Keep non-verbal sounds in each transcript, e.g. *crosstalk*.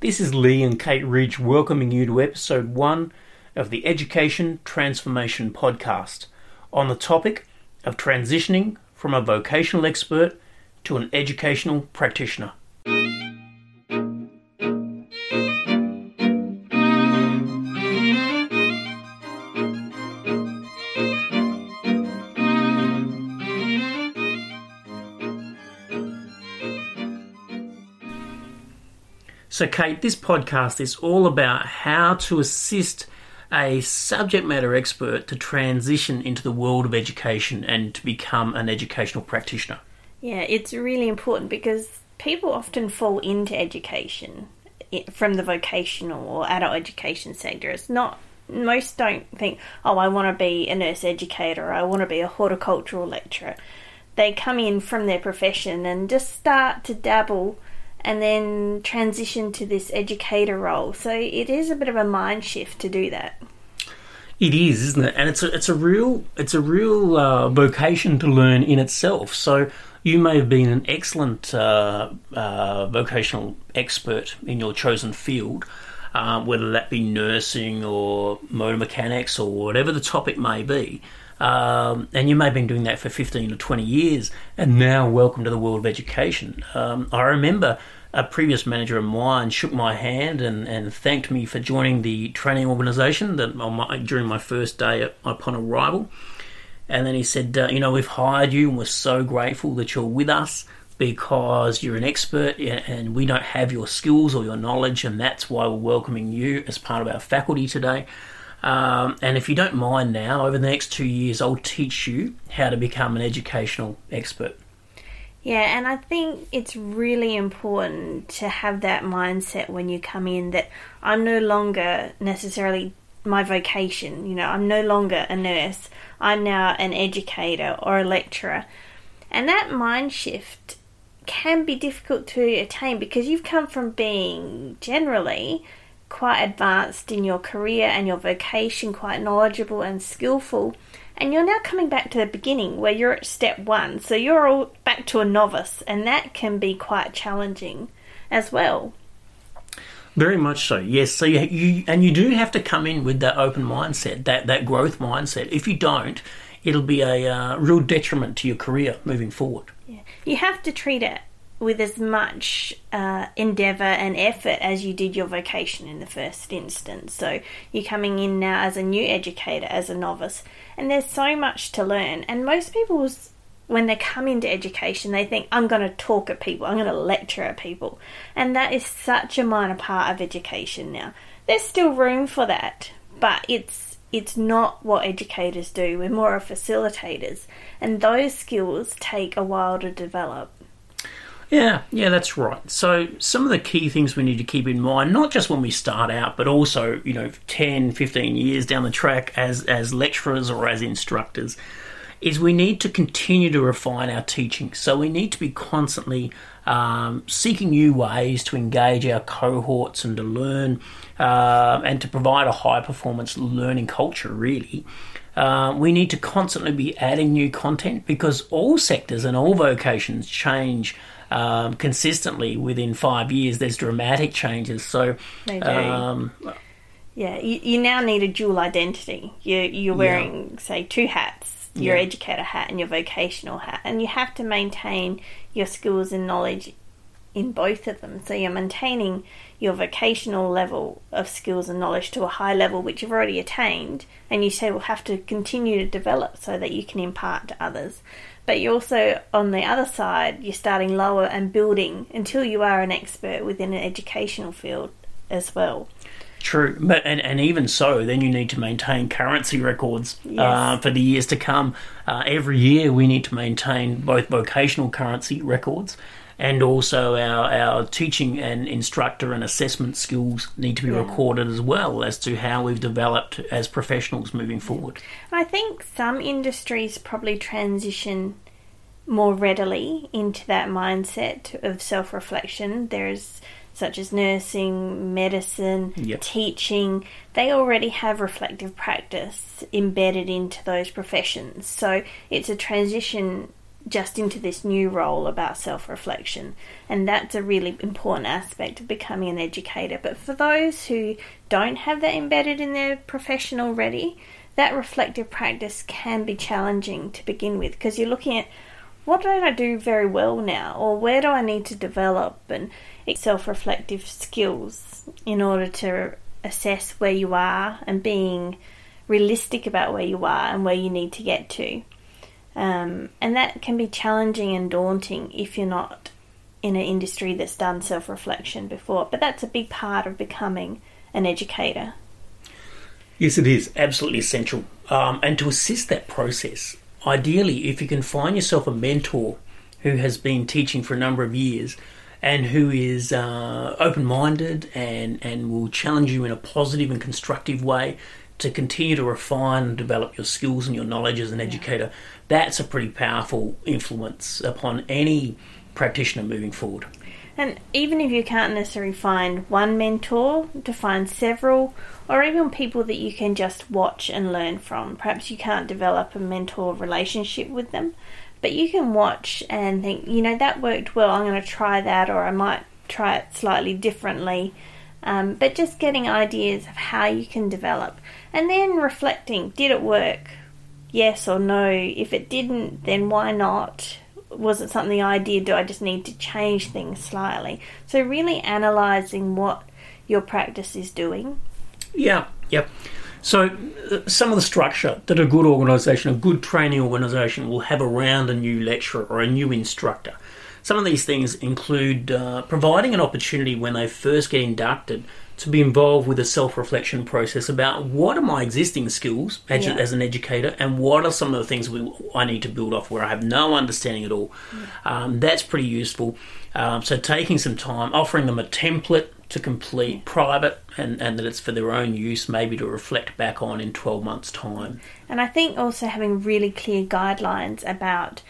This is Lee and Kate Ridge welcoming you to episode one of the Education Transformation Podcast on the topic of transitioning from a vocational expert to an educational practitioner. So, Kate, this podcast is all about how to assist a subject matter expert to transition into the world of education and to become an educational practitioner. Yeah, it's really important because people often fall into education from the vocational or adult education sector. It's not most don't think, oh, I want to be a nurse educator, I want to be a horticultural lecturer. They come in from their profession and just start to dabble and then transition to this educator role. So it is a bit of a mind shift to do that. It is, isn't it? And it's a it's a real it's a real uh, vocation to learn in itself. So you may have been an excellent uh, uh, vocational expert in your chosen field, uh, whether that be nursing or motor mechanics or whatever the topic may be. Um, and you may have been doing that for 15 or 20 years, and now welcome to the world of education. Um, I remember a previous manager of mine shook my hand and, and thanked me for joining the training organisation that my, during my first day upon arrival. And then he said, uh, You know, we've hired you and we're so grateful that you're with us because you're an expert and we don't have your skills or your knowledge, and that's why we're welcoming you as part of our faculty today. Um, and if you don't mind now, over the next two years, I'll teach you how to become an educational expert. Yeah, and I think it's really important to have that mindset when you come in that I'm no longer necessarily my vocation. You know, I'm no longer a nurse, I'm now an educator or a lecturer. And that mind shift can be difficult to attain because you've come from being generally quite advanced in your career and your vocation, quite knowledgeable and skillful. And you're now coming back to the beginning where you're at step one. So you're all back to a novice, and that can be quite challenging as well. Very much so, yes. So you, you and you do have to come in with that open mindset, that that growth mindset. If you don't, it'll be a uh, real detriment to your career moving forward. Yeah, you have to treat it with as much uh, endeavour and effort as you did your vocation in the first instance. So you're coming in now as a new educator, as a novice, and there's so much to learn. And most people, when they come into education, they think, I'm going to talk at people, I'm going to lecture at people. And that is such a minor part of education now. There's still room for that, but it's it's not what educators do. We're more of facilitators, and those skills take a while to develop. Yeah, yeah, that's right. So, some of the key things we need to keep in mind, not just when we start out, but also, you know, 10, 15 years down the track as, as lecturers or as instructors, is we need to continue to refine our teaching. So, we need to be constantly um, seeking new ways to engage our cohorts and to learn uh, and to provide a high performance learning culture, really. Uh, we need to constantly be adding new content because all sectors and all vocations change um, consistently within five years. There's dramatic changes. So. Um, yeah, you, you, now need a dual identity. You, you're wearing, yeah. say, two hats your yeah. educator hat and your vocational hat, and you have to maintain your skills and knowledge in both of them. So you're maintaining your vocational level of skills and knowledge to a high level which you've already attained, and you say will have to continue to develop so that you can impart to others but you're also on the other side you're starting lower and building until you are an expert within an educational field as well True, but and, and even so, then you need to maintain currency records uh, yes. uh, for the years to come. Uh, every year, we need to maintain both vocational currency records and also our, our teaching and instructor and assessment skills need to be yeah. recorded as well as to how we've developed as professionals moving forward. I think some industries probably transition more readily into that mindset of self reflection. There's such as nursing, medicine, yep. teaching, they already have reflective practice embedded into those professions. So it's a transition just into this new role about self reflection. And that's a really important aspect of becoming an educator. But for those who don't have that embedded in their profession already, that reflective practice can be challenging to begin with because you're looking at what don't I do very well now, or where do I need to develop and self reflective skills in order to assess where you are and being realistic about where you are and where you need to get to. Um, and that can be challenging and daunting if you're not in an industry that's done self reflection before. But that's a big part of becoming an educator. Yes, it is absolutely essential. Um, and to assist that process, ideally, if you can find yourself a mentor who has been teaching for a number of years and who is uh, open minded and, and will challenge you in a positive and constructive way to continue to refine and develop your skills and your knowledge as an educator, that's a pretty powerful influence upon any practitioner moving forward. And even if you can't necessarily find one mentor, to find several, or even people that you can just watch and learn from. Perhaps you can't develop a mentor relationship with them, but you can watch and think, you know, that worked well, I'm going to try that, or I might try it slightly differently. Um, but just getting ideas of how you can develop and then reflecting did it work? Yes or no? If it didn't, then why not? Was it something I did? Do I just need to change things slightly? So, really analysing what your practice is doing. Yeah, yeah. So, uh, some of the structure that a good organisation, a good training organisation will have around a new lecturer or a new instructor. Some of these things include uh, providing an opportunity when they first get inducted to be involved with a self reflection process about what are my existing skills as, yeah. as, an educator and what are some of the things we, I need to build off where I have no understanding at all. Yeah. Um, that's pretty useful. Um, so, taking some time, offering them a template to complete private and, and that it's for their own use, maybe to reflect back on in 12 months' time. And I think also having really clear guidelines about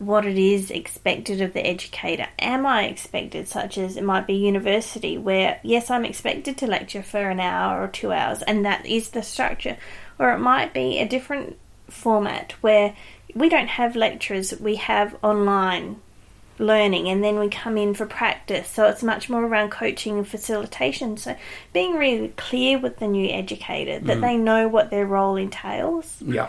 what it is expected of the educator. Am I expected, such as it might be university, where yes, I'm expected to lecture for an hour or two hours, and that is the structure, or it might be a different format where we don't have lecturers, we have online learning and then we come in for practice. So it's much more around coaching and facilitation. So being really clear with the new educator that mm. they know what their role entails. Yeah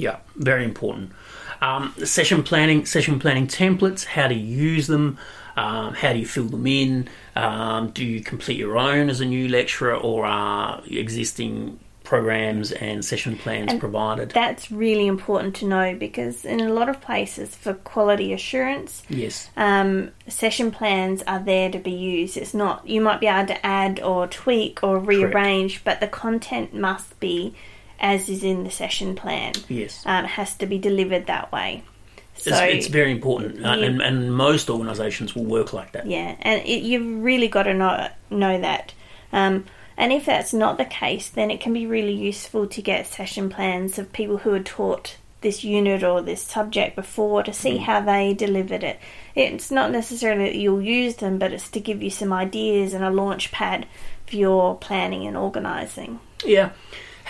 yeah very important um, session planning, session planning templates, how to use them, um, how do you fill them in? Um, do you complete your own as a new lecturer, or are existing programs and session plans and provided? That's really important to know because in a lot of places for quality assurance, yes, um, session plans are there to be used. It's not you might be able to add or tweak or rearrange, Correct. but the content must be as is in the session plan. Yes. Um, has to be delivered that way. So, it's, it's very important, uh, and, and most organisations will work like that. Yeah, and it, you've really got to know know that. Um, and if that's not the case, then it can be really useful to get session plans of people who had taught this unit or this subject before to see mm. how they delivered it. It's not necessarily that you'll use them, but it's to give you some ideas and a launch pad for your planning and organising. Yeah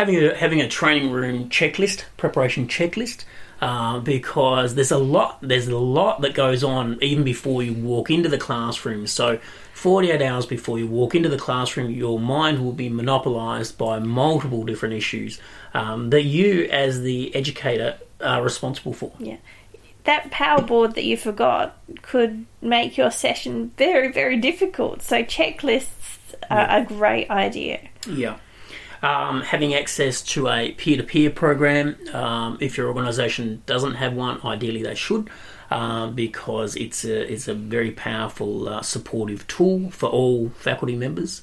having a having a training room checklist, preparation checklist, uh, because there's a lot there's a lot that goes on even before you walk into the classroom. So, 48 hours before you walk into the classroom, your mind will be monopolized by multiple different issues um, that you, as the educator, are responsible for. Yeah. That power board that you forgot could make your session very, very difficult. So, checklists are yeah. a great idea. Yeah. Um, having access to a peer to peer program, um, if your organisation doesn't have one, ideally they should. Um, because it's a, it's a very powerful uh, supportive tool for all faculty members.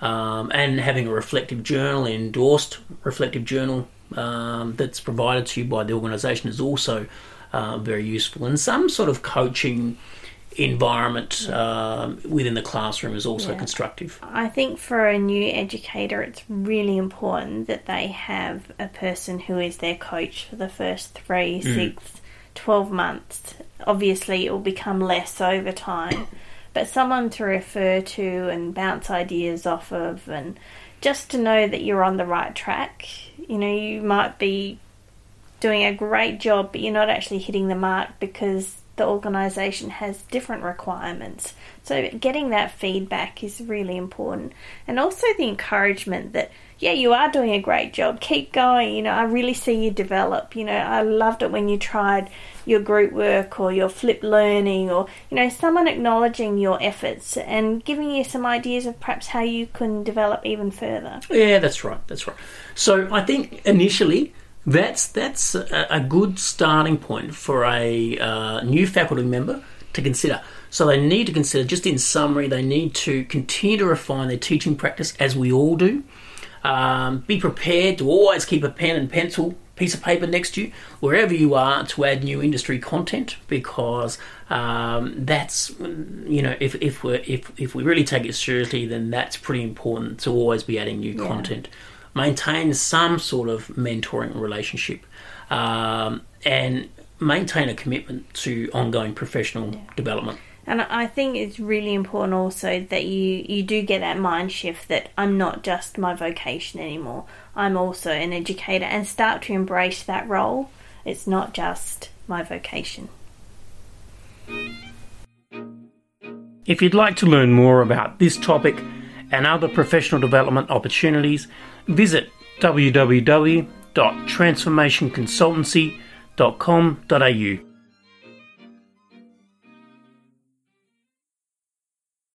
Um, and having a reflective journal, endorsed reflective journal um, that's provided to you by the organisation is also uh, very useful. And some sort of coaching environment um, within the classroom is also yeah. constructive. I think for a new educator, it's really important that they have a person who is their coach for the first three, mm. six, 12 months. Obviously, it will become less over time, *coughs* but someone to refer to and bounce ideas off of, and just to know that you're on the right track. You know, you might be doing a great job, but you're not actually hitting the mark because the organisation has different requirements. So, getting that feedback is really important. And also the encouragement that, yeah, you are doing a great job, keep going. You know, I really see you develop. You know, I loved it when you tried your group work or your flip learning or, you know, someone acknowledging your efforts and giving you some ideas of perhaps how you can develop even further. Yeah, that's right. That's right. So, I think initially, that's that's a, a good starting point for a uh, new faculty member to consider. So they need to consider, just in summary, they need to continue to refine their teaching practice as we all do. Um, be prepared to always keep a pen and pencil piece of paper next to you wherever you are to add new industry content because um, that's you know if if we if if we really take it seriously then that's pretty important to always be adding new yeah. content maintain some sort of mentoring relationship, um, and maintain a commitment to ongoing professional yeah. development. And I think it's really important also that you, you do get that mind shift that I'm not just my vocation anymore. I'm also an educator and start to embrace that role. It's not just my vocation. If you'd like to learn more about this topic and other professional development opportunities, visit www.transformationconsultancy.com.au.